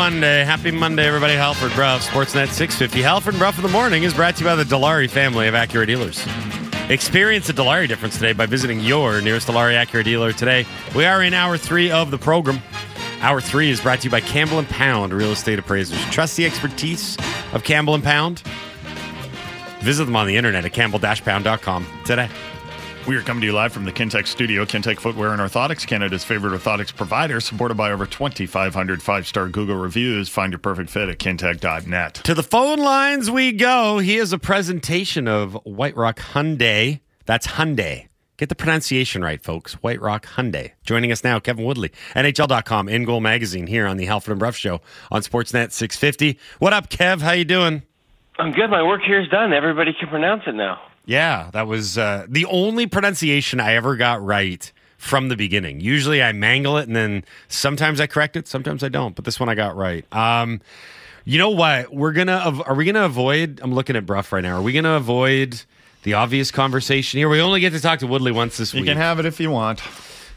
Monday. Happy Monday, everybody. Halford Brough, Sportsnet 650. Halford Brough in the morning is brought to you by the Dilawri family of Acura dealers. Experience the Dilawri difference today by visiting your nearest Dilawri Acura dealer today. We are in hour three of the program. Hour three is brought to you by Campbell and Pound Real Estate Appraisers. Trust the expertise of Campbell and Pound. Visit them on the internet at campbell-pound.com today. We are coming to you live from the Kintec studio. Kintec Footwear and Orthotics, Canada's favorite orthotics provider, supported by over 2,500 five star Google reviews. Find your perfect fit at kintec.net. To the phone lines we go. He is a presentation of White Rock Hyundai. That's Hyundai. Get the pronunciation right, folks. White Rock Hyundai. Joining us now, Kevin Woodley, NHL.com, In Goal Magazine, here on the Halford and Brough Show on Sportsnet 650. What up, Kev? How you doing? I'm good. My work here is done. Everybody can pronounce it now. Yeah, that was uh, the only pronunciation I ever got right from the beginning. Usually I mangle it and then sometimes I correct it, sometimes I don't. But this one I got right. Um, you know what? We're gonna are we gonna avoid? I'm looking at Brough right now. Are we gonna avoid the obvious conversation here? We only get to talk to Woodley once this You week. You can have it if you want.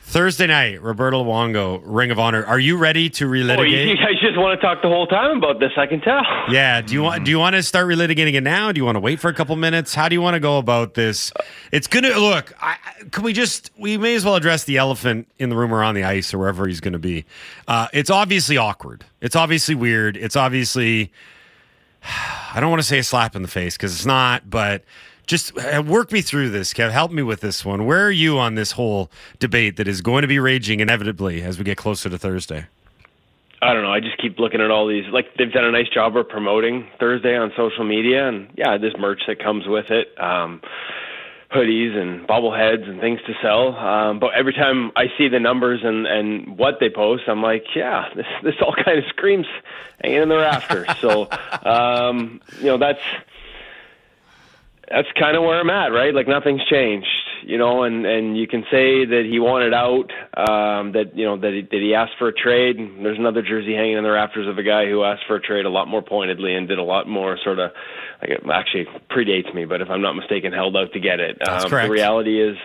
Thursday night, Roberto Luongo, Ring of Honor. Are you ready to Oh, relitigate? you guys just want to talk the whole time about this. I can tell. Yeah. Do you want do you want to start relitigating it now? Do you want to wait for a couple minutes? How do you want to go about this? It's gonna look. I, I- can we just we may as well address the elephant in the room or on the ice or wherever he's going to be. Uh, it's obviously awkward. It's obviously weird. It's obviously I don't want to say a slap in the face because it's not, but. Just uh, work me through this, Kev. Help me with this one. Where are you on this whole debate that is going to be raging inevitably as we get closer to Thursday? I don't know. I just keep looking at all these. Like they've done a nice job of promoting Thursday on social media, and yeah, this merch that comes with it, um, hoodies and bobbleheads and things to sell. Um, but every time I see the numbers and and what they post, I'm like, yeah, this this all kind of screams hanging in the rafters. so, um, you know, that's that's kind of where I'm at, right? Like nothing's changed, you know, and and you can say that he wanted out, um, that you know that he, that he asked for a trade. And There's another jersey hanging in the rafters of a guy who asked for a trade a lot more pointedly and did a lot more sort of, like it actually predates me, but if I'm not mistaken, held out to get it. That's um, correct. The reality is,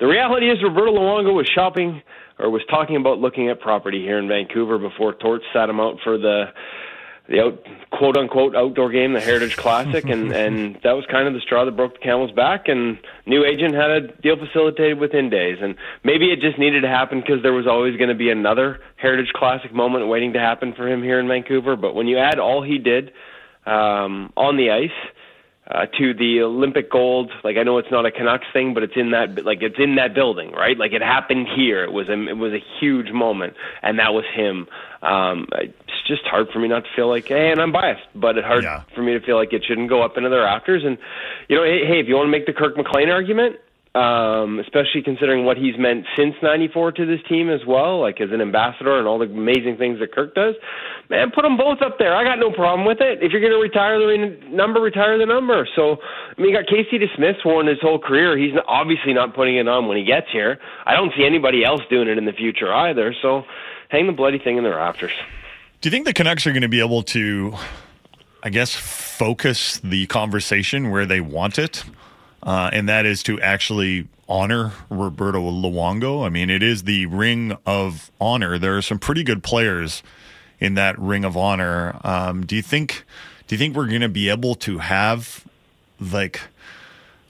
the reality is Roberto Luongo was shopping or was talking about looking at property here in Vancouver before Torts sat him out for the the out quote unquote outdoor game, the Heritage Classic, and and that was kind of the straw that broke the camel's back. And new agent had a deal facilitated within days, and maybe it just needed to happen because there was always going to be another Heritage Classic moment waiting to happen for him here in Vancouver. But when you add all he did um, on the ice. Uh, to the Olympic gold, like I know it's not a Canucks thing, but it's in that like it's in that building, right? Like it happened here. It was a it was a huge moment, and that was him. Um, it's just hard for me not to feel like, hey, and I'm biased, but it's hard Yeah. for me to feel like it shouldn't go up into the rafters. And you know, hey, hey if you want to make the Kirk McLean argument, um, especially considering what he's meant since '94 to this team as well, like as an ambassador and all the amazing things that Kirk does. Man, put them both up there. I got no problem with it. If you're going to retire the number, retire the number. So, I mean, you got Casey DeSmith sworn his whole career. He's obviously not putting it on when he gets here. I don't see anybody else doing it in the future either. So, hang the bloody thing in the rafters. Do you think the Canucks are going to be able to, I guess, focus the conversation where they want it? Uh, and that is to actually honor Roberto Luongo. I mean, it is the Ring of Honor. There are some pretty good players in that Ring of Honor. Um, do you think? Do you think we're going to be able to have like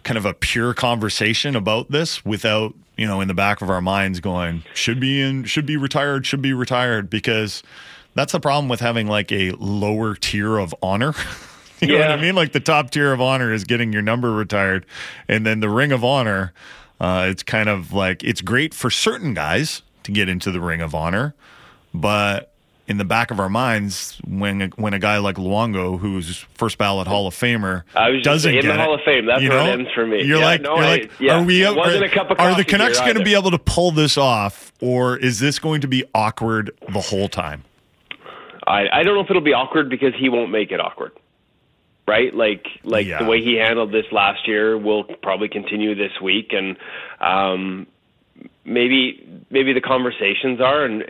kind of a pure conversation about this without you know in the back of our minds going should be in should be retired should be retired because that's the problem with having like a lower tier of honor you know what i mean like the top tier of honor is getting your number retired and then the ring of honor uh, it's kind of like it's great for certain guys to get into the ring of honor but in the back of our minds, when a, when a guy like Luongo, who's first ballot Hall of Famer, I was just doesn't in get the it, Hall of Fame, that's you where it ends for me. You're Yeah, like, no, you're I- like, yeah, are we? it wasn't a cup of are the Canucks going to be able to pull this off, or is this going to be awkward the whole time? I I don't know if it'll be awkward because he won't make it awkward. Right? Like like Yeah. the way he handled this last year will probably continue this week and um maybe maybe the conversations are and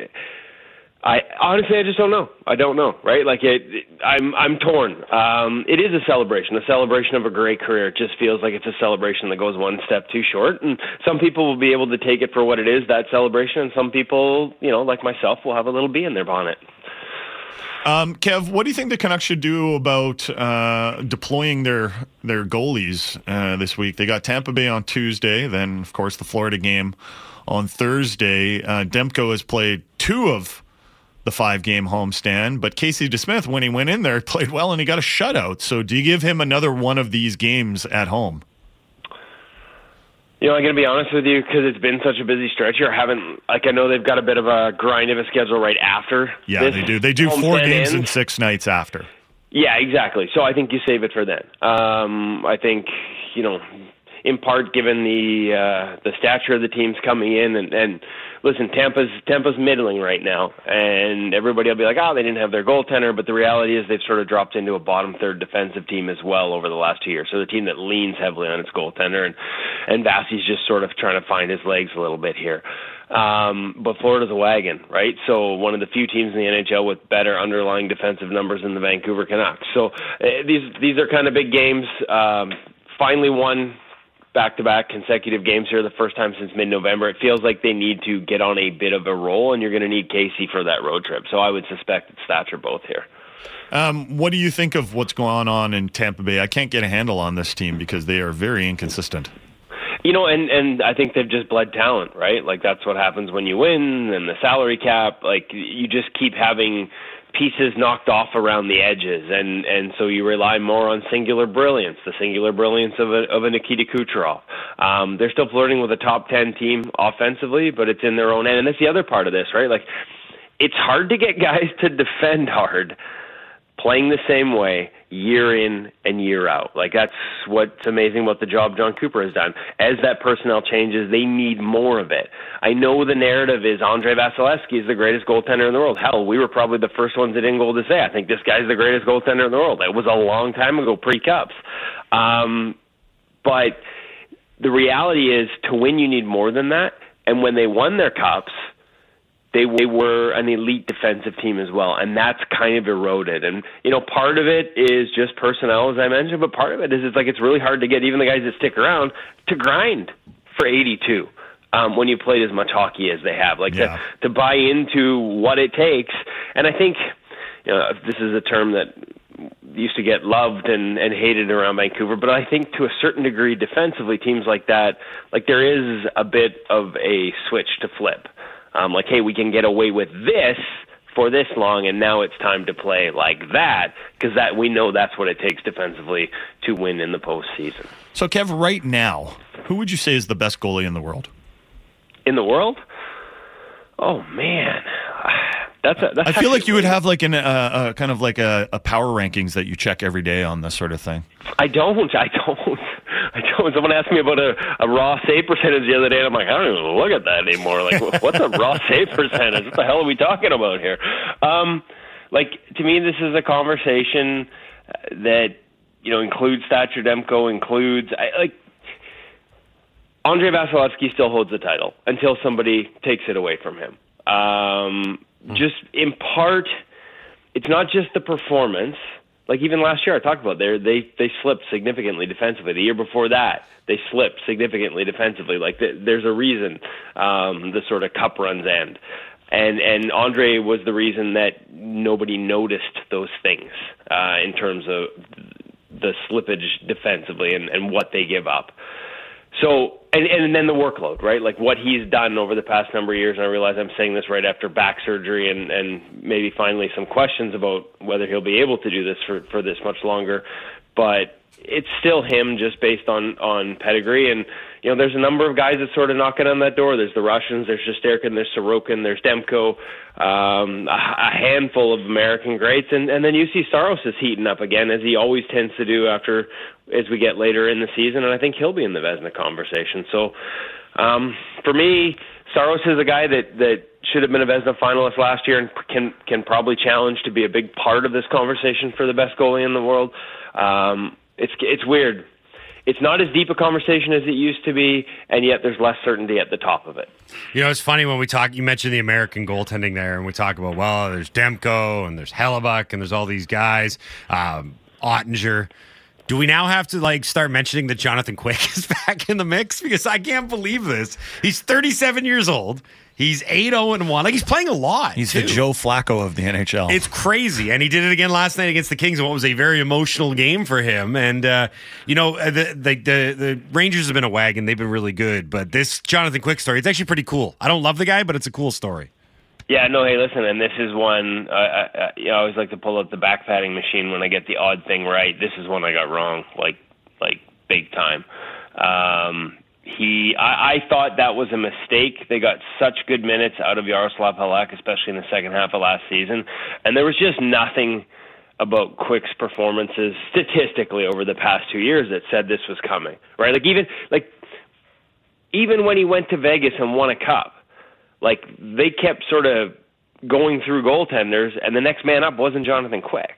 I honestly, I just don't know. I don't know, right? Like it, it I'm, I'm torn. Um, it is a celebration, a celebration of a great career. It just feels like it's a celebration that goes one step too short. And some people will be able to take it for what it is, that celebration, and some people, you know, like myself, will have a little bee in their bonnet. Um, Kev, what do you think the Canucks should do about uh, deploying their their goalies uh, this week? They got Tampa Bay on Tuesday, then of course the Florida game on Thursday. Uh, Demko has played two of the five game homestand, but Casey DeSmith, when he went in there, played well and he got a shutout. So do you give him another one of these games at home? You know, I'm going to be honest with you because it's been such a busy stretch here. I haven't, like, I know they've got a bit of a grind of a schedule right after. Yeah, they do. They do four games and six nights after. Yeah, exactly. So I think you save it for then. Um, I think, you know, in part given the uh, the stature of the teams coming in and, and listen, Tampa's Tampa's middling right now, and everybody will be like, oh, they didn't have their goaltender, but the reality is they've sort of dropped into a bottom third defensive team as well over the last two years. So the team that leans heavily on its goaltender, and and Vasi's just sort of trying to find his legs a little bit here. Um, but Florida's a wagon, right? So one of the few teams in the NHL with better underlying defensive numbers than the Vancouver Canucks. So uh, these these are kind of big games. Um, finally won back-to-back consecutive games here, the first time since mid-November. It feels like they need to get on a bit of a roll, and you're going to need Casey for that road trip. So I would suspect it's Thatcher both here. Um, what do you think of what's going on in Tampa Bay? I can't get a handle on this team because they are very inconsistent. You know, and and I think they've just bled talent, right? Like that's what happens when you win, and the salary cap. Like you just keep having pieces knocked off around the edges, and and so you rely more on singular brilliance, the singular brilliance of a of a Nikita Kucherov. Um, they're still flirting with a top ten team offensively, but it's in their own end, and that's the other part of this, right? Like it's hard to get guys to defend hard playing the same way year in and year out. Like that's what's amazing about the job Jon Cooper has done. As that personnel changes, they need more of it. I know the narrative is Andrei Vasilevskiy is the greatest goaltender in the world. Hell, we were probably the first ones at InGoal to say I think this guy's the greatest goaltender in the world. It was a long time ago, pre-cups. Um, but the reality is, to win, you need more than that. And when they won their cups they, they were an elite defensive team as well, and that's kind of eroded. And you know, part of it is just personnel, as I mentioned, but part of it is it's like it's really hard to get even the guys that stick around to grind for 82 um, when you played as much hockey as they have, like yeah. to to buy into what it takes. And I think you know this is a term that used to get loved and, and hated around Vancouver, but I think to a certain degree defensively teams like that, like there is a bit of a switch to flip um, like, hey, we can get away with this for this long, and now it's time to play like that because that we know that's what it takes defensively to win in the postseason. So, Kev, right now, who would you say is the best goalie in the world? In the world? Oh man, that's, a, that's I feel like you would have like an uh, uh, kind of like a, a, power rankings that you check every day on this sort of thing. I don't. I don't. I don't. Someone asked me about a, a raw save percentage the other day, and I'm like, I don't even look at that anymore. Like, what's a raw save percentage? What the hell are we talking about here? Um, like to me, this is a conversation that you know includes Thatcher Demko, includes I, like Andrei Vasilevskiy still holds the title until somebody takes it away from him. Um, just in part, it's not just the performance. Like even last year, I talked about they they they slipped significantly defensively. The year before that, they slipped significantly defensively. Like the, there's a reason um, the sort of cup runs end, and and Andre was the reason that nobody noticed those things uh, in terms of the slippage defensively and, and what they give up. So, and, and then the workload, right? Like what he's done over the past number of years. And I realize I'm saying this right after back surgery and, and maybe finally some questions about whether he'll be able to do this for, for this much longer. But it's still him just based on, on pedigree. And, you know, there's a number of guys that sort of knocking on that door. There's the Russians, there's Shesterkin, there's Sorokin, there's Demko, um, a, a handful of American greats. And, and then you see Saros is heating up again, as he always tends to do after as we get later in the season, and I think he'll be in the Vezina conversation. So, um, for me, Saros is a guy that that should have been a Vezina finalist last year and can can probably challenge to be a big part of this conversation for the best goalie in the world. Um, it's it's weird. it's not as deep a conversation as it used to be, and yet there's less certainty at the top of it. You know, it's funny when we talk. You mentioned the American goaltending there, and we talk about well, there's Demko and there's Hellebuyck and there's all these guys, um, Oettinger. Do we now have to like start mentioning that Jonathan Quick is back in the mix? Because I can't believe this. He's 37 years old. He's 8 0 1. Like he's playing a lot. He's too. the Joe Flacco of the NHL. It's crazy. And he did it again last night against the Kings in what was a very emotional game for him. And, uh, you know, uh, the, the, the, the, Rangers have been a wagon. They've been really good. But this Jonathan Quick story, it's actually pretty cool. I don't love the guy, but it's a cool story. Yeah, no, hey, listen, and this is one, uh, I, I always like to pull up the back padding machine when I get the odd thing right. This is one I got wrong, like, like big time. Um, he I, I thought that was a mistake. They got such good minutes out of Yaroslav Halak, especially in the second half of last season, and there was just nothing about Quick's performances statistically over the past two years that said this was coming. Right? Like even like even when he went to Vegas and won a cup, like they kept sort of going through goaltenders, and the next man up wasn't Jonathan Quick.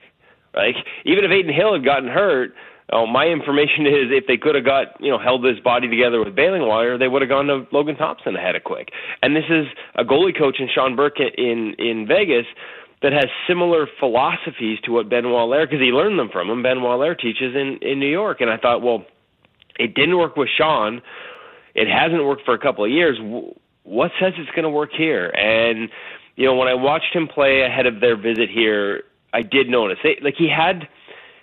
Like even if Adin Hill had gotten hurt, Oh, my information is if they could have got you know held his body together with baling wire, they would have gone to Logan Thompson ahead of Quick. And this is a goalie coach in Sean Burke in in Vegas that has similar philosophies to what Benoit Allaire because he learned them from him. Benoit Allaire teaches in in New York, and I thought, well, it didn't work with Sean. It hasn't worked for a couple of years. What says it's going to work here? And you know, when I watched him play ahead of their visit here, I did notice they, like he had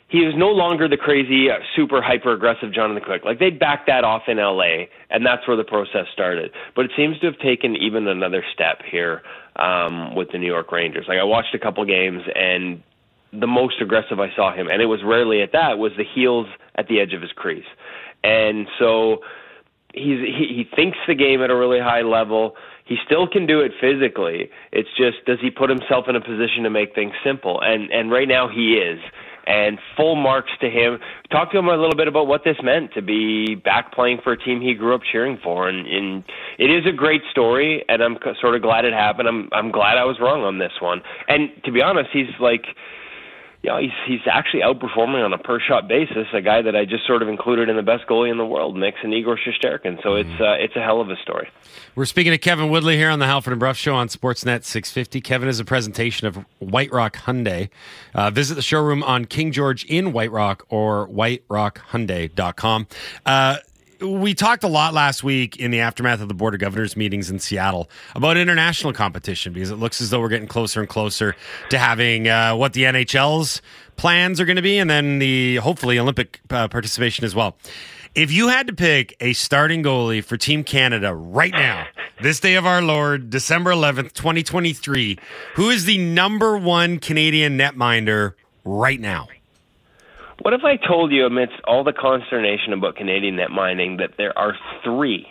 he was no longer the crazy, uh, super hyper aggressive Jonathan Quick. Like they backed that off in LA, and that's where the process started. But it seems to have taken even another step here um, with the New York Rangers. Like I watched a couple games, and the most aggressive I saw him, and it was rarely at that, was the heels at the edge of his crease. And so he's he, he thinks the game at a really high level. He still can do it physically. It's just does he put himself in a position to make things simple? And and right now he is and full marks to him. Talk to him a little bit about what this meant to be back playing for a team he grew up cheering for, and, and it is a great story, and I'm sort of glad it happened. I'm I'm glad I was wrong on this one, and to be honest, he's like you know, he's he's actually outperforming on a per shot basis a guy that I just sort of included in the best goalie in the world, Mix and Igor Shesterkin. So it's uh, it's a hell of a story. We're speaking to Kevin Woodley here on the Halford and Brough Show on Sportsnet 650. Kevin is a presentation of White Rock Hyundai. Uh, visit the showroom on King George in White Rock or whiterockhyundai.com. Uh, we talked a lot last week in the aftermath of the Board of Governors meetings in Seattle about international competition because it looks as though we're getting closer and closer to having uh, what the NHL's plans are going to be and then the hopefully Olympic uh, participation as well. If you had to pick a starting goalie for Team Canada right now, this day of our Lord, December 11th, 2023, who is the number one Canadian netminder right now? What if I told you, amidst all the consternation about Canadian net mining, that there are three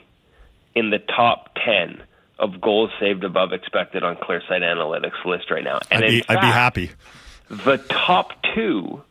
in the top 10 of goals saved above expected on ClearSight Analytics list right now? And I'd be, fact, I'd be happy. The top two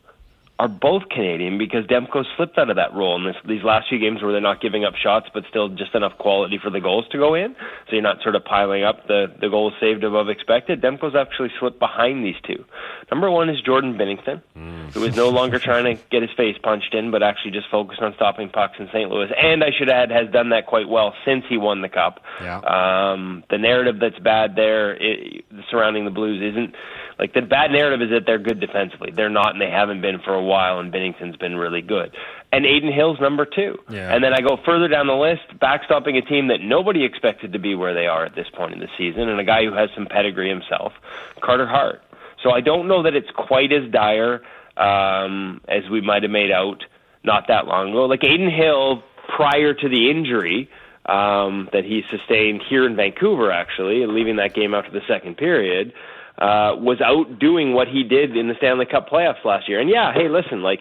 are both Canadian because Demko slipped out of that role in this, these last few games where they're not giving up shots, but still just enough quality for the goals to go in. So you're not sort of piling up the, the goals saved above expected. Demko's actually slipped behind these two. Number one is Jordan Binnington, mm. who is no longer trying to get his face punched in, but actually just focused on stopping pucks in St. Louis. And I should add, has done that quite well since he won the cup. Yeah. Um, the narrative that's bad there it, surrounding the Blues isn't like the bad narrative is that they're good defensively. They're not, and they haven't been for a while. And Binnington's been really good. And Adin Hill's number two. Yeah. And then I go further down the list, backstopping a team that nobody expected to be where they are at this point in the season, and a guy who has some pedigree himself, Carter Hart. So I don't know that it's quite as dire um, as we might have made out not that long ago. Like Adin Hill, prior to the injury um, that he sustained here in Vancouver, actually, leaving that game after the second period uh, was out doing what he did in the Stanley Cup playoffs last year. And yeah, hey, listen, like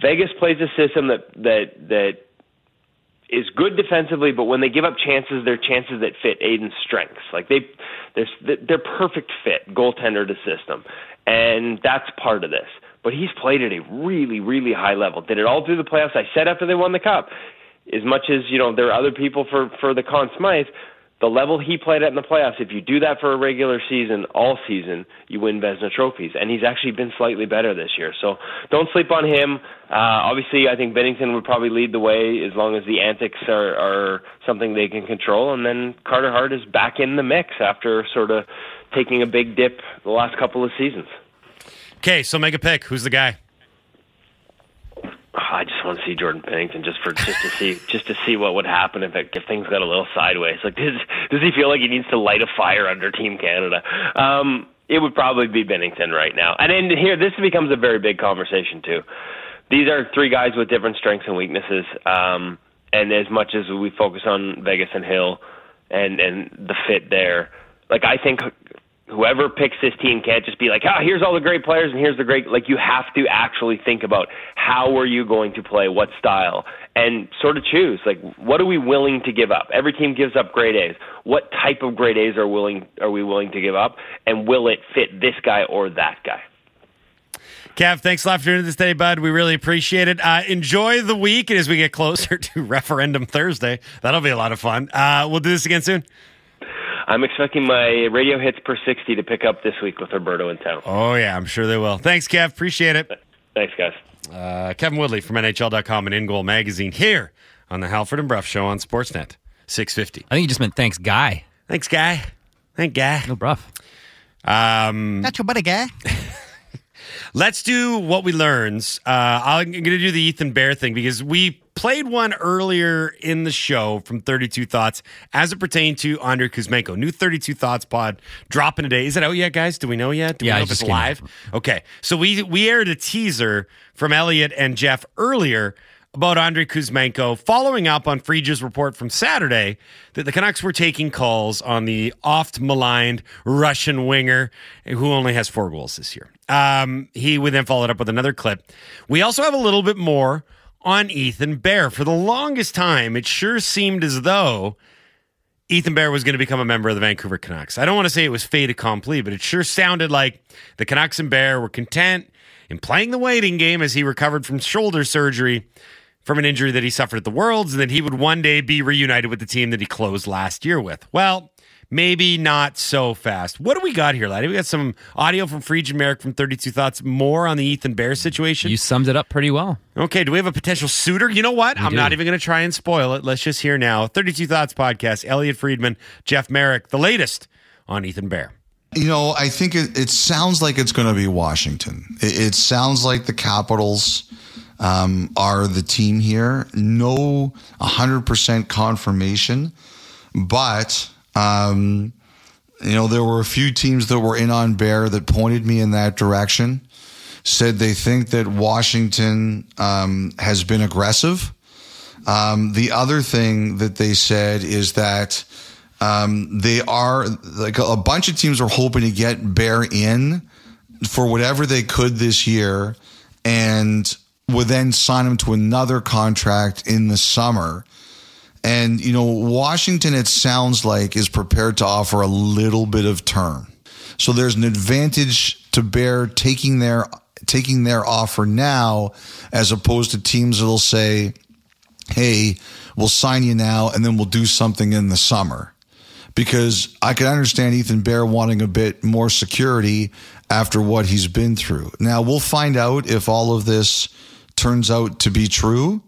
Vegas plays a system that that that is good defensively, but when they give up chances, they're chances that fit Adin's strengths. Like they, they're they're perfect fit goaltender to system, and that's part of this. But he's played at a really, really high level. Did it all through the playoffs. I said after they won the cup, as much as you know there are other people for for the Conn Smythe, the level he played at in the playoffs, if you do that for a regular season, all season, you win Vezina trophies. And he's actually been slightly better this year. So don't sleep on him. Uh, obviously, I think Binnington would probably lead the way as long as the antics are, are something they can control. And then Carter Hart is back in the mix after sort of taking a big dip the last couple of seasons. Okay, so make a pick. Who's the guy? I just want to see Jordan Binnington just for just to see just to see what would happen if it, if things got a little sideways. Like, does does he feel like he needs to light a fire under Team Canada? Um, it would probably be Binnington right now. And then here, this becomes a very big conversation too. These are three guys with different strengths and weaknesses. Um, and as much as we focus on Vegas and Hill and and the fit there, like I think whoever picks this team can't just be like, ah, here's all the great players and here's the great. Like you have to actually think about how are you going to play, what style, and sort of choose like what are we willing to give up. Every team gives up grade A's. What type of grade A's are willing are we willing to give up, and will it fit this guy or that guy? Kev, thanks a lot for doing this today, bud. We really appreciate it. Uh, enjoy the week, and as we get closer to referendum Thursday, that'll be a lot of fun. Uh, we'll do this again soon. I'm expecting my radio hits per 60 to pick up this week with Roberto in town. Oh, yeah, I'm sure they will. Thanks, Kev. Appreciate it. Thanks, guys. Uh, Kevin Woodley from NHL.com and In Goal Magazine here on the Halford and Brough Show on Sportsnet 650. I think you just meant thanks, Guy. Thanks, Guy. Thank Guy. No, Brough. Um, Not your buddy, Guy. Let's do what we learns. Uh, I'm going to do the Ethan Bear thing because we played one earlier in the show from 32 Thoughts as it pertained to Andre Kuzmenko. New 32 Thoughts pod dropping today. Is it out yet, guys? Do we know yet? Do yeah, we know if it's live? Okay. So we we aired a teaser from Elliotte and Jeff earlier about Andre Kuzmenko, following up on Friedge's report from Saturday that the Canucks were taking calls on the oft maligned Russian winger who only has four goals this year. Um, he would then followed up with another clip. We also have a little bit more on Ethan Bear. For the longest time, it sure seemed as though Ethan Bear was going to become a member of the Vancouver Canucks. I don't want to say it was fait accompli, but it sure sounded like the Canucks and Bear were content in playing the waiting game as he recovered from shoulder surgery from an injury that he suffered at the Worlds and that he would one day be reunited with the team that he closed last year with. Well, maybe not so fast. What do we got here, laddie? We got some audio from Friedge and Marek from 32 Thoughts, more on the Ethan Bear situation. You summed it up pretty well. Okay, do we have a potential suitor? You know what? We I'm do. not even going to try and spoil it. Let's just hear now. 32 Thoughts podcast, Elliotte Friedman, Jeff Marek, the latest on Ethan Bear. You know, I think it, it sounds like it's going to be Washington. It, it sounds like the Capitals um, are the team here. No 100% confirmation, but, um, you know, there were a few teams that were in on Bear that pointed me in that direction, said they think that Washington um, has been aggressive. Um, the other thing that they said is that um, they are like a bunch of teams are hoping to get Bear in for whatever they could this year and would then sign him to another contract in the summer. And, you know, Washington, it sounds like, is prepared to offer a little bit of term. So there's an advantage to Bear taking their taking their offer now as opposed to teams that'll say, hey, we'll sign you now and then we'll do something in the summer. Because I can understand Ethan Bear wanting a bit more security after what he's been through. Now, we'll find out if all of this turns out to be true,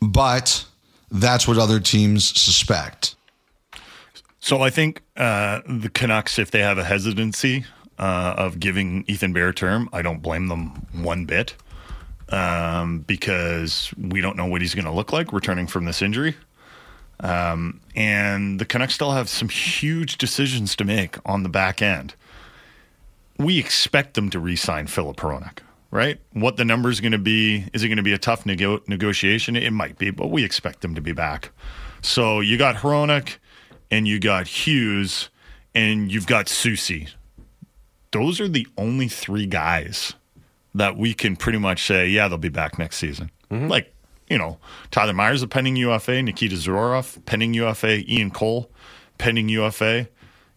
but that's what other teams suspect. So I think uh, the Canucks, if they have a hesitancy uh, of giving Ethan Bear term, I don't blame them one bit um, because we don't know what he's going to look like returning from this injury. Um, and the Canucks still have some huge decisions to make on the back end. We expect them to re-sign Filip Hronek, right? What the number is going to be? Is it going to be a tough nego- negotiation? It might be, but we expect them to be back. So you got Hronek, and you got Hughes, and you've got Soucy. Those are the only three guys that we can pretty much say, yeah, they'll be back next season. Mm-hmm. Like, you know, Tyler Myers a pending UFA, Nikita Zadorov pending UFA, Ian Cole pending UFA.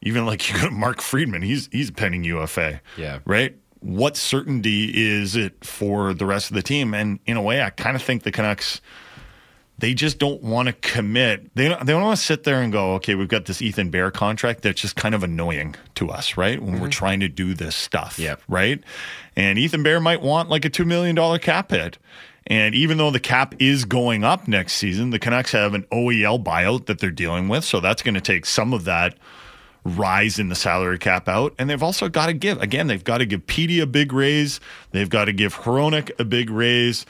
Even like you got Mark Friedman, he's he's a pending UFA. Yeah. Right? What certainty is it for the rest of the team? And in a way, I kind of think the Canucks they just don't want to commit. They don't, they don't want to sit there and go, okay, we've got this Ethan Bear contract that's just kind of annoying to us, right? When we're mm-hmm. trying to do this stuff, Yep. right? And Ethan Bear might want like a $2 million cap hit. And even though the cap is going up next season, the Canucks have an OEL buyout that they're dealing with. So that's going to take some of that rise in the salary cap out. And they've also got to give, again, they've got to give Petey a big raise. They've got to give Hronek a big raise.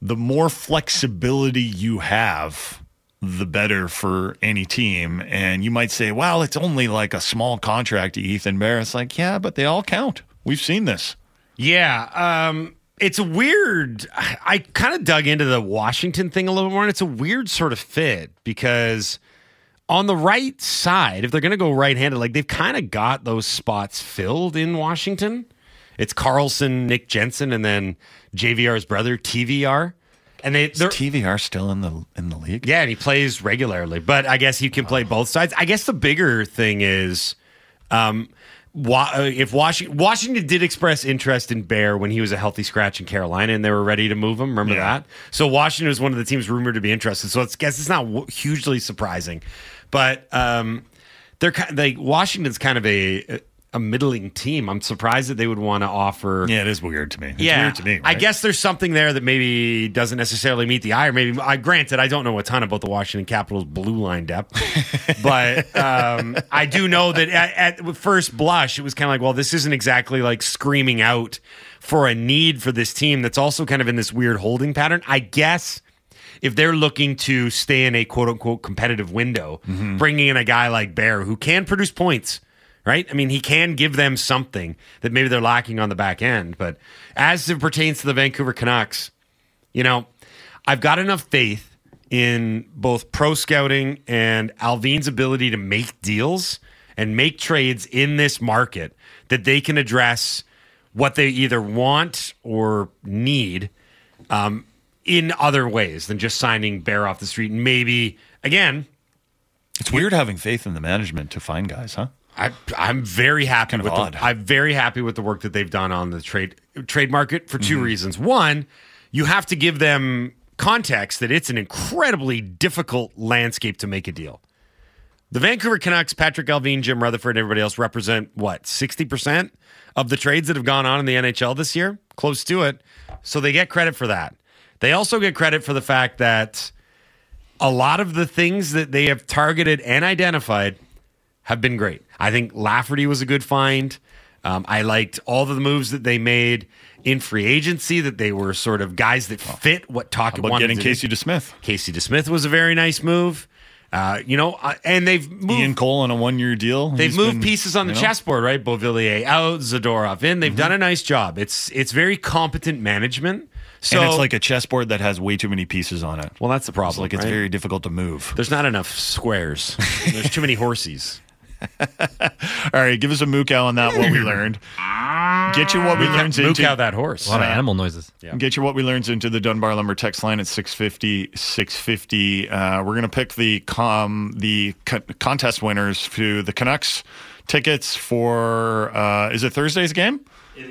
The more flexibility you have, the better for any team. And you might say, well, it's only like a small contract to Ethan Bear. It's like, yeah, but they all count. We've seen this. Yeah, um, it's weird. I, I kind of dug into the Washington thing a little more, and it's a weird sort of fit because on the right side, if they're going to go right-handed, like they've kind of got those spots filled in Washington. It's Carlson, Nick Jensen, and then JVR's brother TVR, and they they're, TVR still in the in the league? yeah, and he plays regularly, but I guess he can play both sides. I guess the bigger thing is, um, if Washington Washington did express interest in Bear when he was a healthy scratch in Carolina, and they were ready to move him. Remember Yeah. that? So Washington was one of the teams rumored to be interested. So I guess it's not hugely surprising, but um, they're kind like Washington's kind of a a middling team. I'm surprised that they would want to offer. Yeah, it is weird to me. It's Yeah, weird to me. I guess there's something there that maybe doesn't necessarily meet the eye, or maybe I granted I don't know a ton about the Washington Capitals blue line depth, but um, I do know that at, at first blush it was kind of like, well, this isn't exactly like screaming out for a need for this team that's also kind of in this weird holding pattern. I guess if they're looking to stay in a quote unquote competitive window, bringing in a guy like Bear who can produce points, right? I mean, he can give them something that maybe they're lacking on the back end. But as it pertains to the Vancouver Canucks, you know, I've got enough faith in both pro scouting and Allvin's ability to make deals and make trades in this market that they can address what they either want or need um, in other ways than just signing Bear off the street. And maybe, again, it's weird having faith in the management to find guys, huh? I, I'm very happy Kind of with odd. the, I'm very happy with the work that they've done on the trade trade market for 2 mm-hmm. reasons. One, you have to give them context that it's an incredibly difficult landscape to make a deal. The Vancouver Canucks, Patrik Allvin, Jim Rutherford, and everybody else represent what, 60% of the trades that have gone on in the NHL this year? Close to it. So they get credit for that. They also get credit for the fact that a lot of the things that they have targeted and identified have been great. I think Lafferty was a good find. Um, I liked all of the moves that they made in free agency, that they were sort of guys that fit what Tocchet About wanted getting to do. Casey DeSmith. Casey DeSmith was a very nice move. Uh, you know, uh, and they've moved. Ian Cole on a one year deal. They've He's moved been, pieces on the know, chessboard, right? Beauvillier out, Zadorov in. They've done a nice job. It's it's very competent management. So and it's like a chessboard that has way too many pieces on it. well, that's the problem. It's like it's right? very difficult to move. There's not enough squares. There's too many horses. All right, give us a mook out on that. What we learned. Get you what we learned Mook into. out that horse. A lot of animal noises. Yeah. Get you what we learned into the Dunbar Lumber text line at 650 650. Uh, we're going to pick the com the co- contest winners to the Canucks tickets for uh, is it Thursday's game?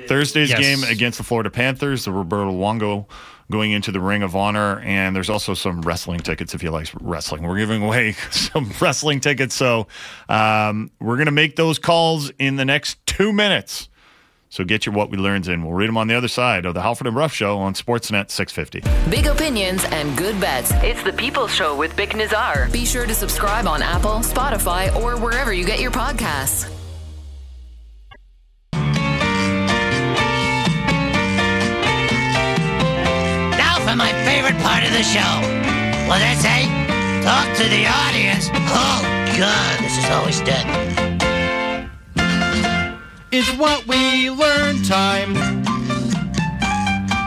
Thursday's Yes. game against the Florida Panthers, the Roberto Luongo going into the Ring of Honor, and there's also some wrestling tickets if you like wrestling. We're giving away some wrestling tickets, so um, we're going to make those calls in the next two minutes. So get your what we learns in. We'll read them on the other side of the Halford and Ruff Show on Sportsnet 650. Big opinions and good bets. It's the People's Show with Bik Nizzar. Be sure to subscribe on Apple, Spotify, or wherever you get your podcasts. Favorite part of the show. What did I say? Talk to the audience. Oh, God, this is always dead. It's what we learn time.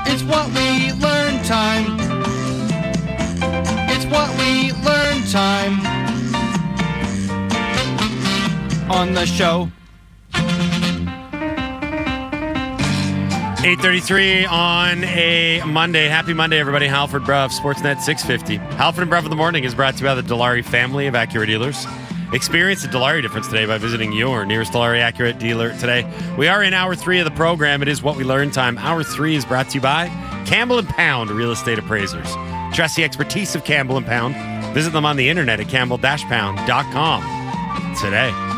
It's what we learn time. It's what we learn time. On the show. 833 on a Monday. Happy Monday, everybody. Halford Brough, Sportsnet 650. Halford and Brough of the Morning is brought to you by the Dilawri family of Acura dealers. Experience the Dilawri difference today by visiting your nearest Dilawri Acura dealer today. We are in hour three of the program. It is what we learn time. Hour three is brought to you by Campbell and Pound Real Estate Appraisers. Trust the expertise of Campbell and Pound. Visit them on the internet at campbell-pound.com today.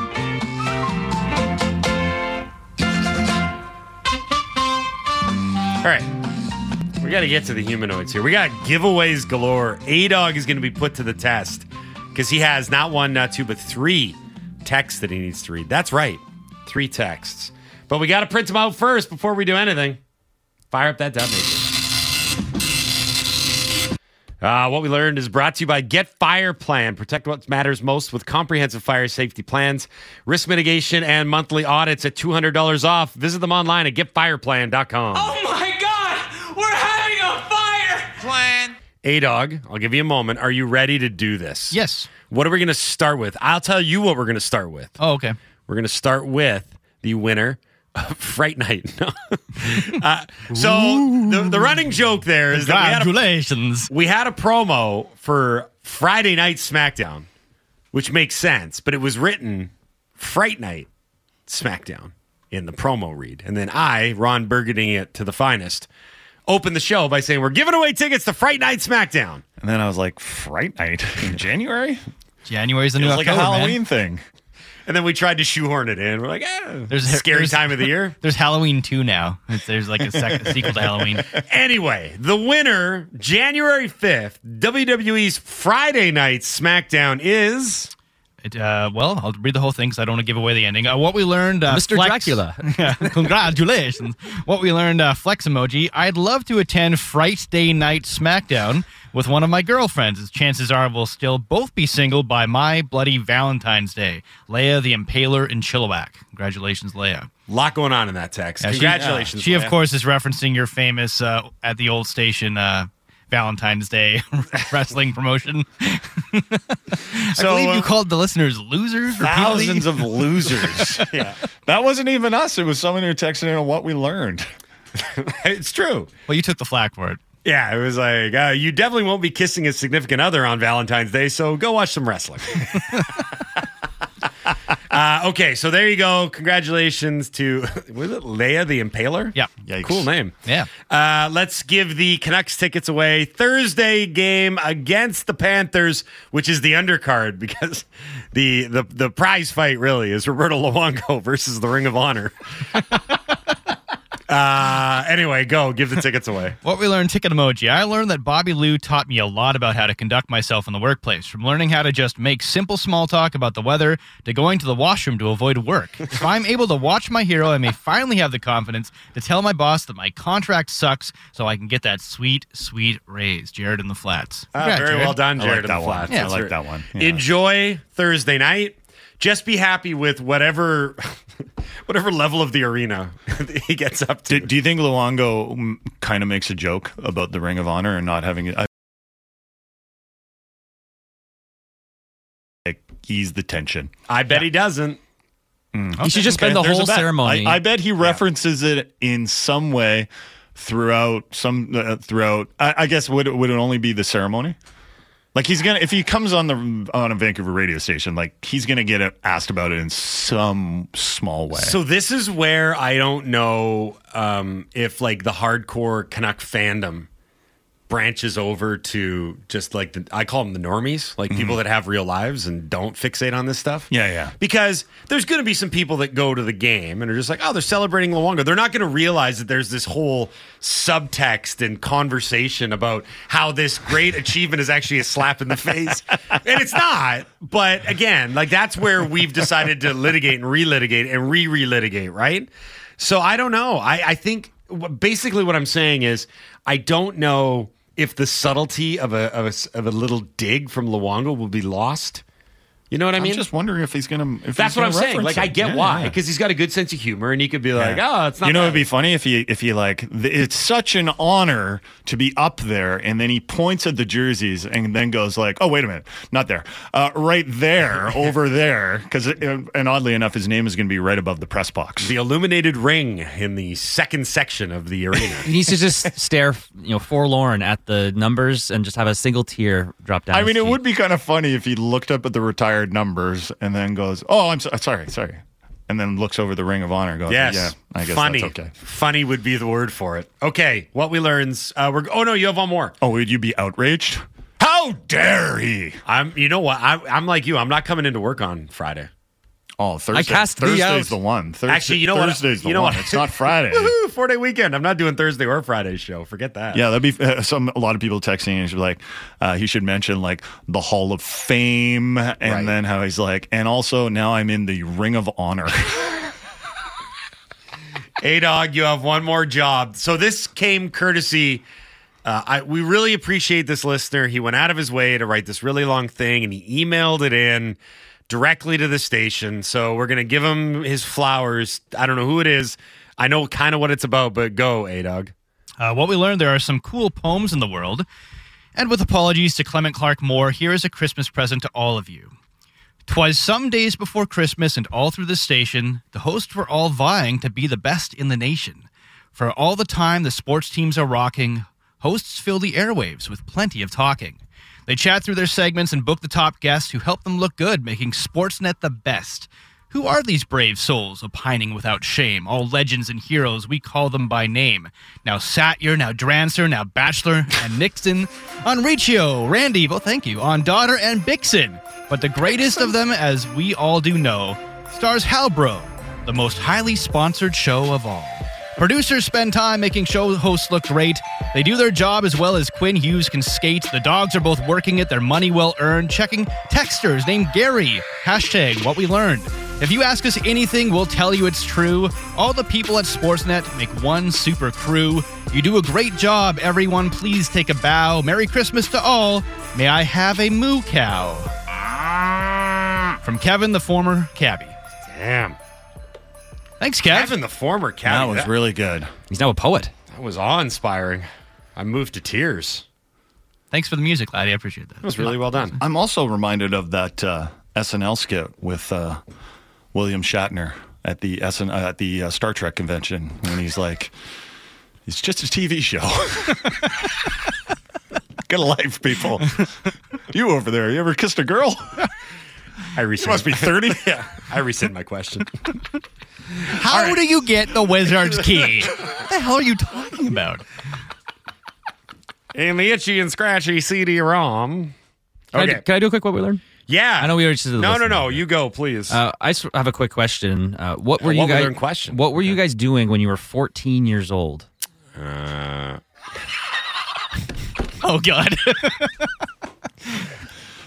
Right. We got to get to the humanoids here. We got giveaways galore. A Dog is going to be put to the test because he has not one, not two, but three texts that he needs to read. That's right. Three texts. But we got to print them out first before we do anything. Fire up that dub. Uh, what we learned is brought to you by Get Fire Plan. Protect what matters most with comprehensive fire safety plans, risk mitigation, and monthly audits at $200 off. Visit them online at getfireplan.com. Oh my god! We're having a fire! Plan. A Dog, I'll give you a moment. Are you ready to do this? Yes. What are we going to start with? I'll tell you what we're going to start with. Oh, okay. We're going to start with the winner of Fright Night. No. uh, so the, the running joke there is that we had, a, we had a promo for Friday Night SmackDown, which makes sense, but it was written Fright Night SmackDown in the promo read. And then I, Ron Burgundy it to the finest, opened the show by saying, We're giving away tickets to Fright Night SmackDown. And then I was like, Fright Night in January? January's the It new was like a October, man. Halloween thing. And then we tried to shoehorn it in. We're like, eh, There's there's a- scary there's- time of the year. There's Halloween 2 now. It's, there's like a, sec- a sequel to Halloween. Anyway, the winner, January 5th, WWE's Friday Night SmackDown is. It, uh, well, I'll read the whole thing because I don't want to give away the ending. Uh, what we learned, uh, Mr. Flex- Dracula. Yeah, Congratulations. what we learned, uh, flex emoji. I'd love to attend Fright Day Night SmackDown with one of my girlfriends. As chances are we'll still both be single by my bloody Valentine's Day. Leia the Impaler in Chilliwack. Congratulations, Leia. lot going on in that text. Yeah, she- Congratulations. She, of course, is referencing your famous uh, at the old station uh, Valentine's Day wrestling promotion. I believe you uh, called the listeners losers. Thousands of losers. yeah. That wasn't even us. It was someone who texted in on what we learned. It's true. Well, you took the flack for it. Yeah, it was like, uh, you definitely won't be kissing a significant other on Valentine's Day, so go watch some wrestling. Uh, okay, so there you go. Congratulations to, was it Leia the Impaler? Yeah. Yikes. Cool name. Yeah. Uh, let's give the Canucks tickets away. Thursday game against the Panthers, which is the undercard because the the the prize fight really is Roberto Luongo versus the Ring of Honor. Uh, anyway, go give the tickets away. What we learned, ticket emoji. I learned that Bobby Lou taught me a lot about how to conduct myself in the workplace, from learning how to just make simple small talk about the weather to going to the washroom to avoid work. if I'm able to watch my hero, I may finally have the confidence to tell my boss that my contract sucks so I can get that sweet, sweet raise. Jared in the flats. Congrats, very Jared. well done, I Jared. like in that the one. Flats. Yeah, I like that one. Yeah. Enjoy Thursday night. Just be happy with whatever whatever level of the arena he gets up to. Do, do you think Luongo kind of makes a joke about the Ring of Honor and not having it? I- Like, ease the tension. I bet he doesn't. You should just spend the There's whole ceremony. I, I bet he references it in some way throughout some uh, throughout. I, I guess would would it only be the ceremony? Like he's gonna if he comes on the on a Vancouver radio station, like he's gonna get asked about it in some small way. So this is where I don't know um, if like the hardcore Canuck fandom branches over to just like the I call them the normies, like people that have real lives and don't fixate on this stuff. Mm-hmm. Yeah, yeah. Because there's going to be some people that go to the game and are just like, oh, they're celebrating Luongo. They're not going to realize that there's this whole subtext and conversation about how this great achievement is actually a slap in the face. and it's not. But again, like that's where we've decided to litigate and relitigate and re relitigate, right? So I don't know. I, I think basically what I'm saying is I don't know if the subtlety of a, of a, of a little dig from Luongo will be lost. You know what I I'm mean? just wondering if he's gonna. If That's he's what I'm gonna saying. reference Like, I get Yeah, why, yeah. because he's got a good sense of humor, and he could be like, Yeah. "Oh, it's not." You know, bad. it'd be funny if he if he like th- it's such an honor to be up there, and then he points at the jerseys and then goes like, "Oh, wait a minute, not there, uh, right there, over there," because and oddly enough, his name is going to be right above the press box. the illuminated ring in the second section of the arena. He needs to just stare, you know, forlorn at the numbers and just have a single tear drop down. I his mean, it cheek. would be kind of funny if he looked up at the retired numbers and then goes, "Oh, I'm so- sorry, sorry." and then looks over the Ring of Honor, going, Yes. "Yeah, I guess funny. that's okay." Funny would be the word for it. Okay, what we learned. Uh, we're. Oh no, you have one more. Oh, would you be outraged? How dare he? I'm. You know what? I, I'm like you. I'm not coming into work on Friday. Oh, Thursday. cast thee Thursday's out. the one. Thursday, Actually, you know what? Thursday's the You know one. what? It's not Friday. Woohoo! Four day weekend. I'm not doing Thursday or Friday show. Forget that. Yeah, that'd be uh, some. A lot of people texting and should be like, uh, he should mention like the Hall of Fame, and Right. then how he's like, and also now I'm in the Ring of Honor. A dog, you have one more job. So this came courtesy. Uh, I, we really appreciate this listener. He went out of his way to write this really long thing, and he emailed it in directly to the station. So we're gonna give him his flowers. I don't know who it is. I know kind of what it's about, but go, A dog. Uh, what we learned there are some cool poems in the world. And with apologies to Clement Clarke Moore, here is a Christmas present to all of you. Twas some days before Christmas, and all through the station, the hosts were all vying to be the best in the nation. For all the time the sports teams are rocking, hosts fill the airwaves with plenty of talking. They chat through their segments and book the top guests who help them look good, making Sportsnet the best. Who are these brave souls opining without shame? All legends and heroes, we call them by name. Now Satyr, now Drancer, now Bachelor, and Nixon. On Riccio, Randy, well, thank you. On Daughter and Bixen. But the greatest of them, as we all do know, stars Halbro, the most highly sponsored show of all. Producers spend time making show hosts look great. They do their job as well as Quinn Hughes can skate. The dogs are both working it, their money well earned. Checking texters named Gary. Hashtag what we learned. If you ask us anything, we'll tell you it's true. All the people at Sportsnet make one super crew. You do a great job, everyone. Please take a bow. Merry Christmas to all. May I have a moo cow? From Kevin, the former cabbie. Damn. Thanks, Kev. Kevin, the former captain. that cat. was really good. He's now a poet. that was awe inspiring. I moved to tears. Thanks for the music, laddie. I appreciate that. That was really well done. I'm also reminded of that uh, SNL skit with uh, William Shatner at the SN, uh, at the uh, Star Trek convention when he's like, "It's just a TV show." Get a life, people. you over there, you ever kissed a girl? I You rescind. must be 30. yeah, I rescind my question. How do you get the wizard's key? what the hell are you talking about? In the itchy and scratchy CD-ROM. Can, I, Okay. do- can I do a quick what we learned? Yeah. I know we already just did the No, no, listener. no. You go, please. Uh, I s- have a quick question. Uh, what were A you what we guys? question. What were you guys doing when you were 14 years old? Uh, Oh God.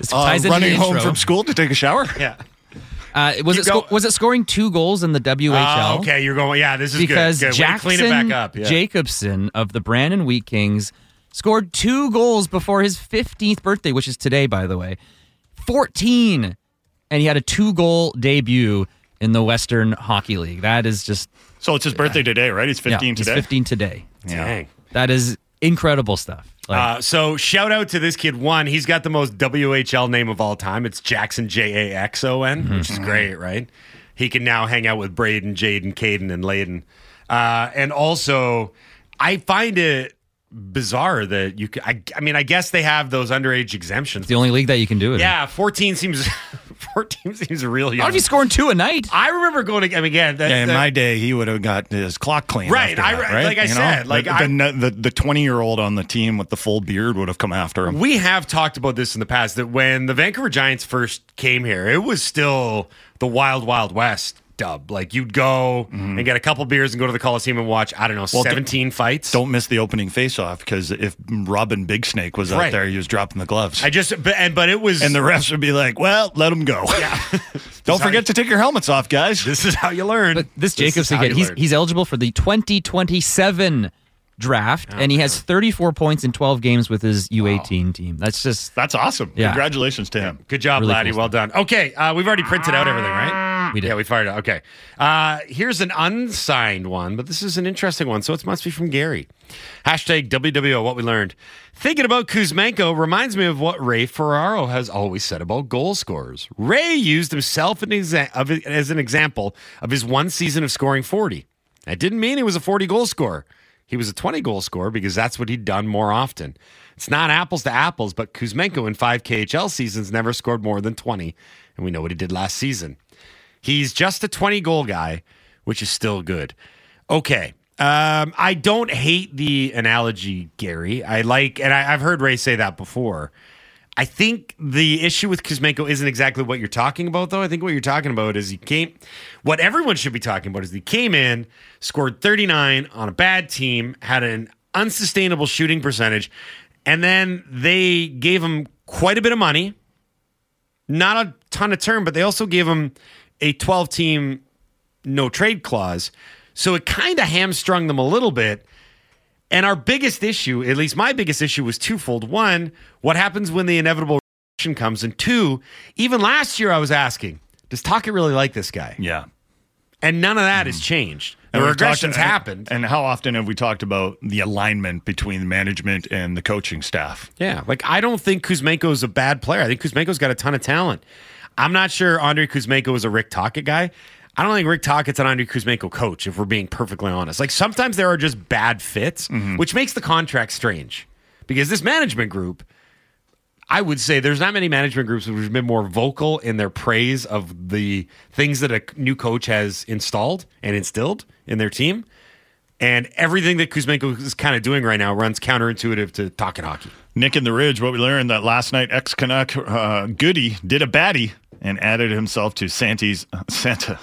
This Uh, ties into running the home intro. from school to take a shower. yeah. Uh, was Keep it sco- going. was it scoring two goals in the WHL? Oh, okay, you're going. Yeah, this is because good. good. Way to Jaxon clean it back up. Yeah. Jacobson of the Brandon Wheat Kings scored two goals before his 15th birthday, which is today, by the way. 14, and he had a two-goal debut in the Western Hockey League. That is just So it's his birthday today, right? He's 15 yeah, today. He's 15 today. Dang. That is incredible stuff. Like, Uh, so shout out to this kid. One, he's got the most WHL name of all time. It's Jaxon J A X O N, Mm-hmm. which is great, right? He can now hang out with Braden, Jaden, Caden, and Layden. Uh, and also, I find it bizarre that you. could i mean, I guess they have those underage exemptions. the only league that you can do it. yeah, fourteen seems. Fourteen seems real young. Not if he's scoring two a night. I remember going to. I mean, again, that, Yeah, in that- my day, he would have got his clock clean. Right, after I- that, right? like I You know? said, like, the, I- the, the the twenty year old on the team with the full beard would have come after him. We have talked about this in the past that when the Vancouver Giants first came here, it was still the wild, wild west dub. Like you'd go and get a couple beers and go to the Coliseum and watch, I don't know, Mm-hmm. Well, 17 fights. Don't miss the opening faceoff because if Robin Big Snake was out there, he was dropping the gloves. I just, but, and, but it was, and the refs would be like, "Well, let him go. Yeah. don't forget to take your helmets off, guys." this is how you learn. But this is Jacobson how kid, he's learn. he's eligible for the 2027 draft, and he has 34 points in 12 games with his U18 team. That's just That's awesome. Yeah. Congratulations to him. Good job, Really laddie. cool well done. Okay, uh, we've already printed out everything, right? We did. Yeah, we fired it. Okay. Uh, here's an unsigned one, but this is an interesting one, so it must be from Gary. Hashtag WWO, what we learned. Thinking about Kuzmenko reminds me of what Ray Ferraro has always said about goal scorers. Ray used himself an exa- of as an example of his one season of scoring 40. That didn't mean he was a 40 goal scorer. He was a 20 goal scorer because that's what he'd done more often. It's not apples to apples, but Kuzmenko in five KHL seasons never scored more than 20, and we know what he did last season. He's just a 20 goal guy, which is still good. Okay. Um, I don't hate the analogy, Gary. I like, and I, I've heard Ray say that before. I think the issue with Kuzmenko isn't exactly what you're talking about, though. I think what you're talking about is he came. What everyone should be talking about is he came in, scored 39 on a bad team, had an unsustainable shooting percentage, and then they gave him quite a bit of money. Not a ton of term, but they also gave him a 12 team no trade clause. So it kind of hamstrung them a little bit. And our biggest issue, at least my biggest issue, was twofold. One, what happens when the inevitable regression comes? And two, even last year I was asking, does Tocchet really like this guy? Yeah. And none of that hmm. has changed. The And talked- regressions happened. And how often have we talked about the alignment between management and the coaching staff? Yeah, like I don't think Kuzmenko is a bad player. I think Kuzmenko's got a ton of talent. I'm not sure Andrei Kuzmenko is a Rick Tocchet guy. I don't think Rick Tocchet's an Andrei Kuzmenko coach, if we're being perfectly honest. Like sometimes there are just bad fits, mm-hmm. which makes the contract strange. Because this management group, I would say there's not many management groups which have been more vocal in their praise of the things that a new coach has installed and instilled in their team. And everything that Kuzmenko is kind of doing right now runs counterintuitive to talking hockey. Nick in the Ridge, what we learned that last night, ex Canuck uh, Goody did a baddie and added himself to Santa's Santa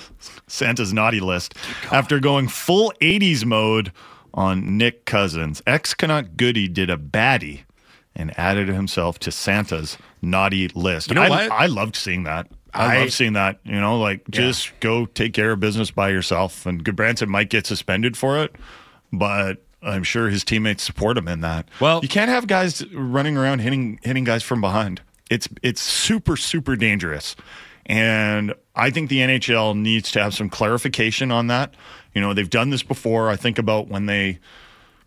Santa's naughty list after going full 80s mode on Nick Cousins. Ex Canuck Goody did a baddie and added himself to Santa's naughty list. You know I, what? I loved seeing that. I, I- love seeing that. You know, like just go take care of business by yourself. And Gudbranson might get suspended for it, but I'm sure his teammates support him in that. Well- you can't have guys running around hitting hitting guys from behind. It's it's super super dangerous, and I think the NHL needs to have some clarification on that. You know, they've done this before. I think about when they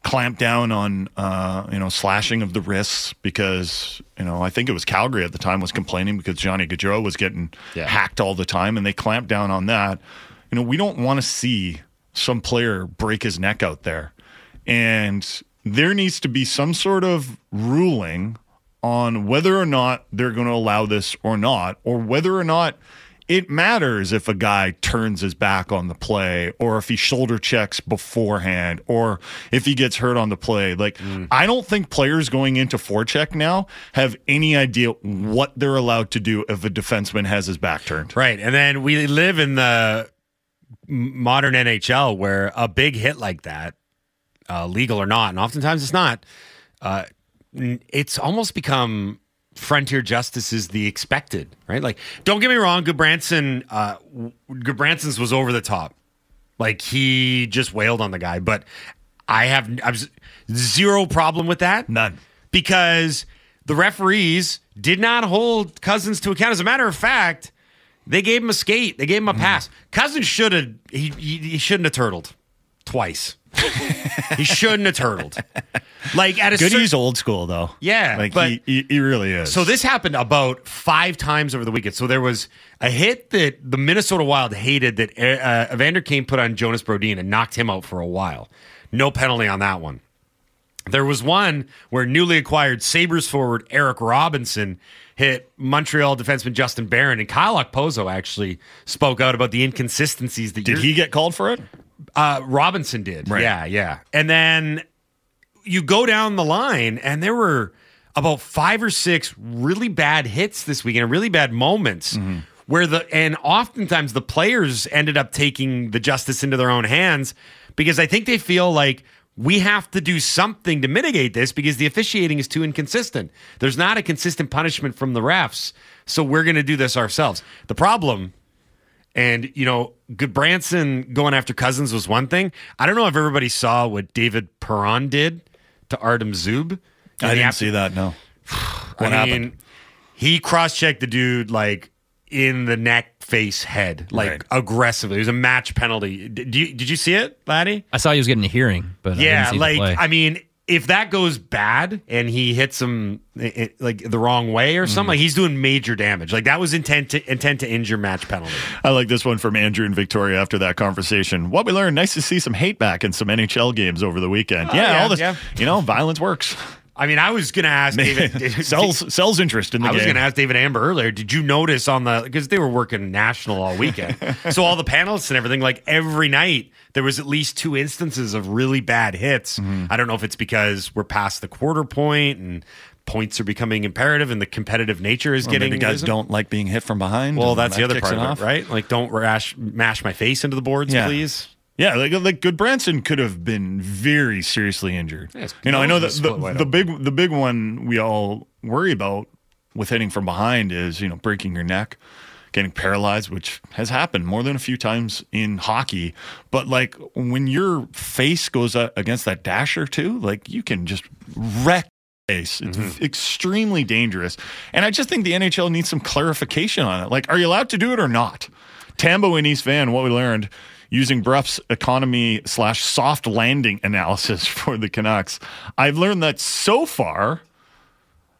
clamp down on uh, you know slashing of the wrists because you know I think it was Calgary at the time was complaining because Johnny Gaudreau was getting Yeah. hacked all the time, and they clamped down on that. You know, we don't want to see some player break his neck out there, and there needs to be some sort of ruling on whether or not they're going to allow this or not, or whether or not it matters if a guy turns his back on the play or if he shoulder checks beforehand or if he gets hurt on the play. Like, I don't think players going into forecheck now have any idea what they're allowed to do if a defenseman has his back turned. Right. And then we live in the modern NHL where a big hit like that, uh, legal or not, and oftentimes it's not, uh, it's almost become frontier justice is the expected, right? Like, don't get me wrong, Gudbranson, uh, Gudbranson's was over the top. Like, he just wailed on the guy, but I have I've zero problem with that None. because the referees did not hold Cousins to account. As a matter of fact, they gave him a skate. They gave him a pass. Cousins should have he, he he shouldn't have turtled twice. he shouldn't have turtled. Like at a Goody's certain, old school, though. Yeah, Like, but- he, he, he really is. so this happened about five times over the weekend. So there was a hit that the Minnesota Wild hated that uh, Evander Kane put on Jonas Brodin and knocked him out for a while. No penalty on that one. There was one where newly acquired Sabres forward Eric Robinson hit Montreal defenseman Justin Barron, and Kyle Okposo actually spoke out about the inconsistencies that Did he get called for it? Uh, Robinson did. Right. Yeah, yeah. And then you go down the line, and there were about five or six really bad hits this weekend, really bad moments where the and oftentimes the players ended up taking the justice into their own hands because I think they feel like we have to do something to mitigate this because the officiating is too inconsistent. There's not a consistent punishment from the refs, so we're going to do this ourselves. The problem and, you know, Gudbranson going after Cousins was one thing. I don't know if everybody saw what David Perron did to Artem Zub. I didn't see that, no. What I mean, happened? he cross checked the dude like in the neck, face, head, like Right. aggressively. It was a match penalty. Did you, did you see it, Laddie? I saw he was getting a hearing, but I Yeah, didn't see like the play. I mean, if that goes bad and he hits him i- i- like the wrong way or something, mm. like he's doing major damage. Like that was intent to intent to injure match penalty. I like this one from Andrew and Victoria after that conversation. What we learned, nice to see some hate back in some NHL games over the weekend. yeah, Oh, yeah, all this, yeah. you know, violence works. I mean, I was going to ask David. sells sells interest in the I was going to ask David Amber earlier. Did you notice on the because they were working national all weekend, so all the panelists and everything, like every night, there was at least two instances of really bad hits. Mm-hmm. I don't know if it's because we're past the quarter point and points are becoming imperative, and the competitive nature is getting. maybe guys risen. don't like being hit from behind. Well, that's the other part of it, right? Like, don't rash, mash my face into the boards, Yeah. please. Yeah, like like Gudbranson could have been very seriously injured. his you know, I know that was the, the big the big one we all worry about with hitting from behind is you know breaking your neck, getting paralyzed, which has happened more than a few times in hockey. But like when your face goes up against that dasher too, like you can just wreck face. It's Mm-hmm. extremely dangerous. And I just think the NHL needs some clarification on it. Like, are you allowed to do it or not? Tambo and East Van, what we learned using Brough's economy slash soft landing analysis for the Canucks, I've learned that so far,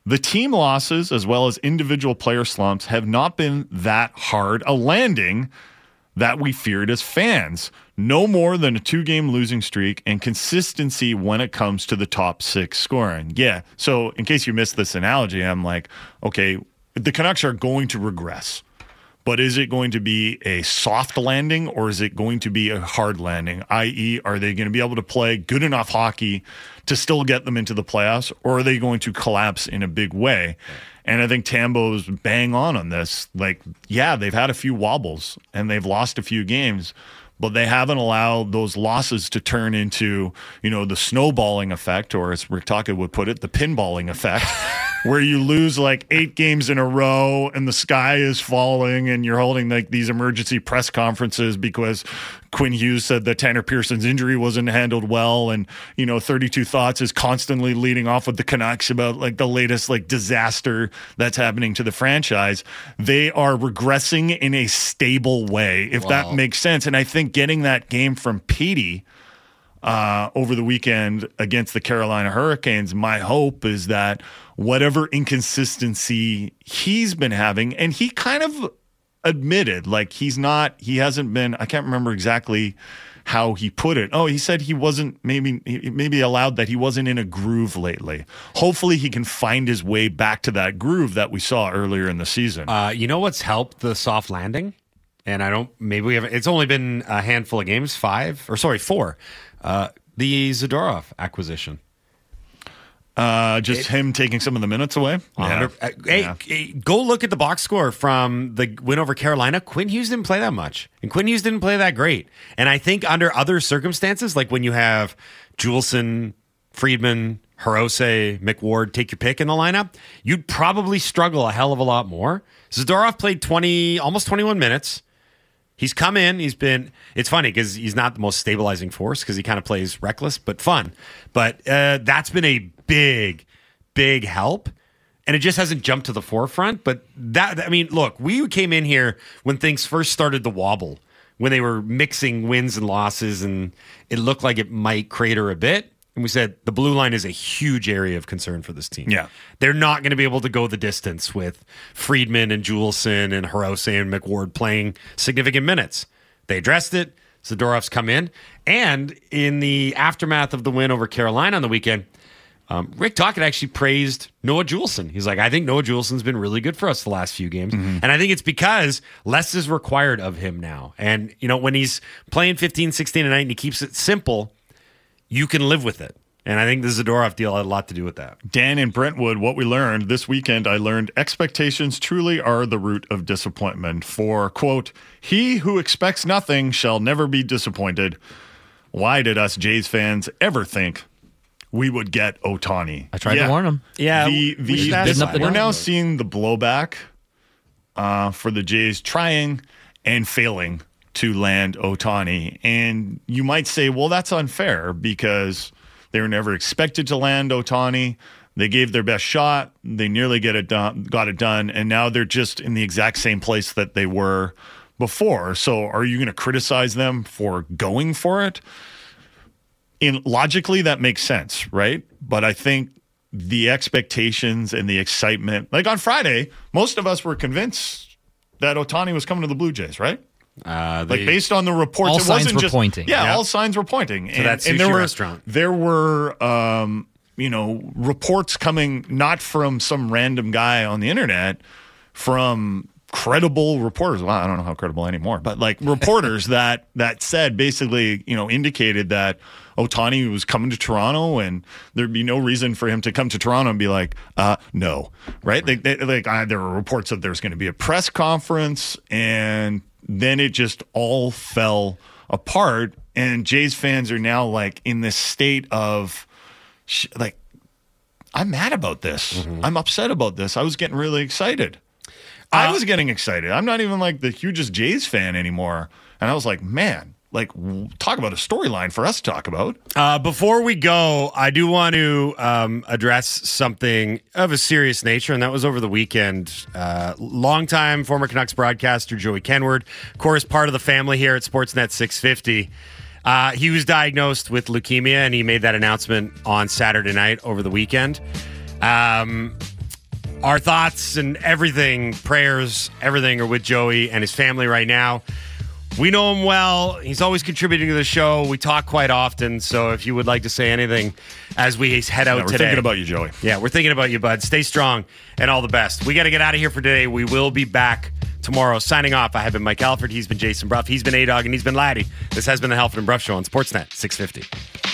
the team losses as well as individual player slumps have not been that hard a landing that we feared as fans. No more than a two game losing streak and consistency when it comes to the top six scoring. Yeah. So, in case you missed this analogy, I'm like, okay, the Canucks are going to regress. But is it going to be a soft landing or is it going to be a hard landing? I.e., are they going to be able to play good enough hockey to still get them into the playoffs or are they going to collapse in a big way? And I think Tambo's bang on on this. Like, yeah, they've had a few wobbles and they've lost a few games, but they haven't allowed those losses to turn into, you know, the snowballing effect, or as Rick Tocchet would put it, the pinballing effect, where you lose like eight games in a row and the sky is falling and you're holding like these emergency press conferences because Quinn Hughes said that Tanner Pearson's injury wasn't handled well. And, you know, 32 Thoughts is constantly leading off with the Canucks about like the latest like disaster that's happening to the franchise. They are regressing in a stable way, if that makes sense. And I think getting that game from Petey uh, over the weekend against the Carolina Hurricanes, my hope is that whatever inconsistency he's been having, and he kind of admitted like he's not, he hasn't been, I can't remember exactly how he put it. Oh, he said he wasn't maybe maybe allowed that he wasn't in a groove lately. Hopefully he can find his way back to that groove that we saw earlier in the season. Uh, you know what's helped the soft landing? And I don't, maybe we have, it's only been a handful of games, five, or sorry, four. Uh, the Zadorov acquisition. Uh, just him taking some of the minutes away. Uh, Hey, Yeah. hey, go look at the box score from the win over Carolina. Quinn Hughes didn't play that much, and Quinn Hughes didn't play that great. And I think under other circumstances, like when you have Juulsen, Friedman, Hirose, McWard, take your pick in the lineup, you'd probably struggle a hell of a lot more. Zadorov played 20, almost 21 minutes. He's come in. He's been. It's funny because he's not the most stabilizing force because he kind of plays reckless but fun. But uh, that's been a big, big help, and it just hasn't jumped to the forefront. But that I mean, look, we came in here when things first started to wobble, when they were mixing wins and losses, and it looked like it might crater a bit. And we said the blue line is a huge area of concern for this team. Yeah. They're not going to be able to go the distance with Friedman and Juulsen and Hirose and McWard playing significant minutes. They addressed it. Zadorov's come in. And in the aftermath of the win over Carolina on the weekend, um, Rick Tocchet actually praised Noah Juulsen. He's like, I think Noah Juulsen's been really good for us the last few games. And I think it's because less is required of him now. And, you know, when he's playing 15, 16 a night and he keeps it simple, you can live with it. And I think the Zadorov deal had a lot to do with that. Dan in Brentwood, what we learned this weekend, I learned expectations truly are the root of disappointment. For, quote, he who expects nothing shall never be disappointed. Why did us Jays fans ever think we would get Ohtani? I tried to warn him. Yeah, The, we the, should ask this- him. Up the we're now seeing the blowback uh, for the Jays trying and failing to land Ohtani. And you might say, well, that's unfair because they were never expected to land Ohtani. They gave their best shot. They nearly get it done, got it done, and now they're just in the exact same place that they were before. So, are you going to criticize them for going for it? In logically, that makes sense, right? But I think the expectations and the excitement, like on Friday, most of us were convinced that Ohtani was coming to the Blue Jays, right? Uh, Like based on the reports, All it signs wasn't were just pointing. Yeah, Yeah. all signs were pointing. To that and there sushi were, restaurant. There were, um, you know, reports coming not from some random guy on the internet, from credible reporters. Well, I don't know how credible anymore, but like reporters that that said basically, you know, indicated that Ohtani was coming to Toronto and there'd be no reason for him to come to Toronto and be like, uh, no, right? Like, they, like I, there were reports that there's going to be a press conference and then it just all fell apart. And Jays fans are now like in this state of sh- like, I'm mad about this. Mm-hmm. I'm upset about this. I was getting really excited. I uh, was getting excited. I'm not even like the hugest Jays fan anymore. And I was like, man, like talk about a storyline for us to talk about. Uh, before we go, I do want to um, address something of a serious nature, and that was over the weekend. Uh, longtime former Canucks broadcaster Joey Kenward, of course, part of the family here at Sportsnet 650. Uh, he was diagnosed with leukemia, and he made that announcement on Saturday night over the weekend. Um, our thoughts and everything, prayers, everything are with Joey and his family right now. We know him well. He's always contributing to the show. We talk quite often. So if you would like to say anything as we head out Yeah, we're today, thinking about you, Joey. Yeah, we're thinking about you, bud. Stay strong and all the best. We got to get out of here for today. We will be back tomorrow. Signing off. I have been Mike Halford. He's been Jason Brough. He's been A Dog, and he's been Laddie. This has been the Halford and Brough Show on Sportsnet 650.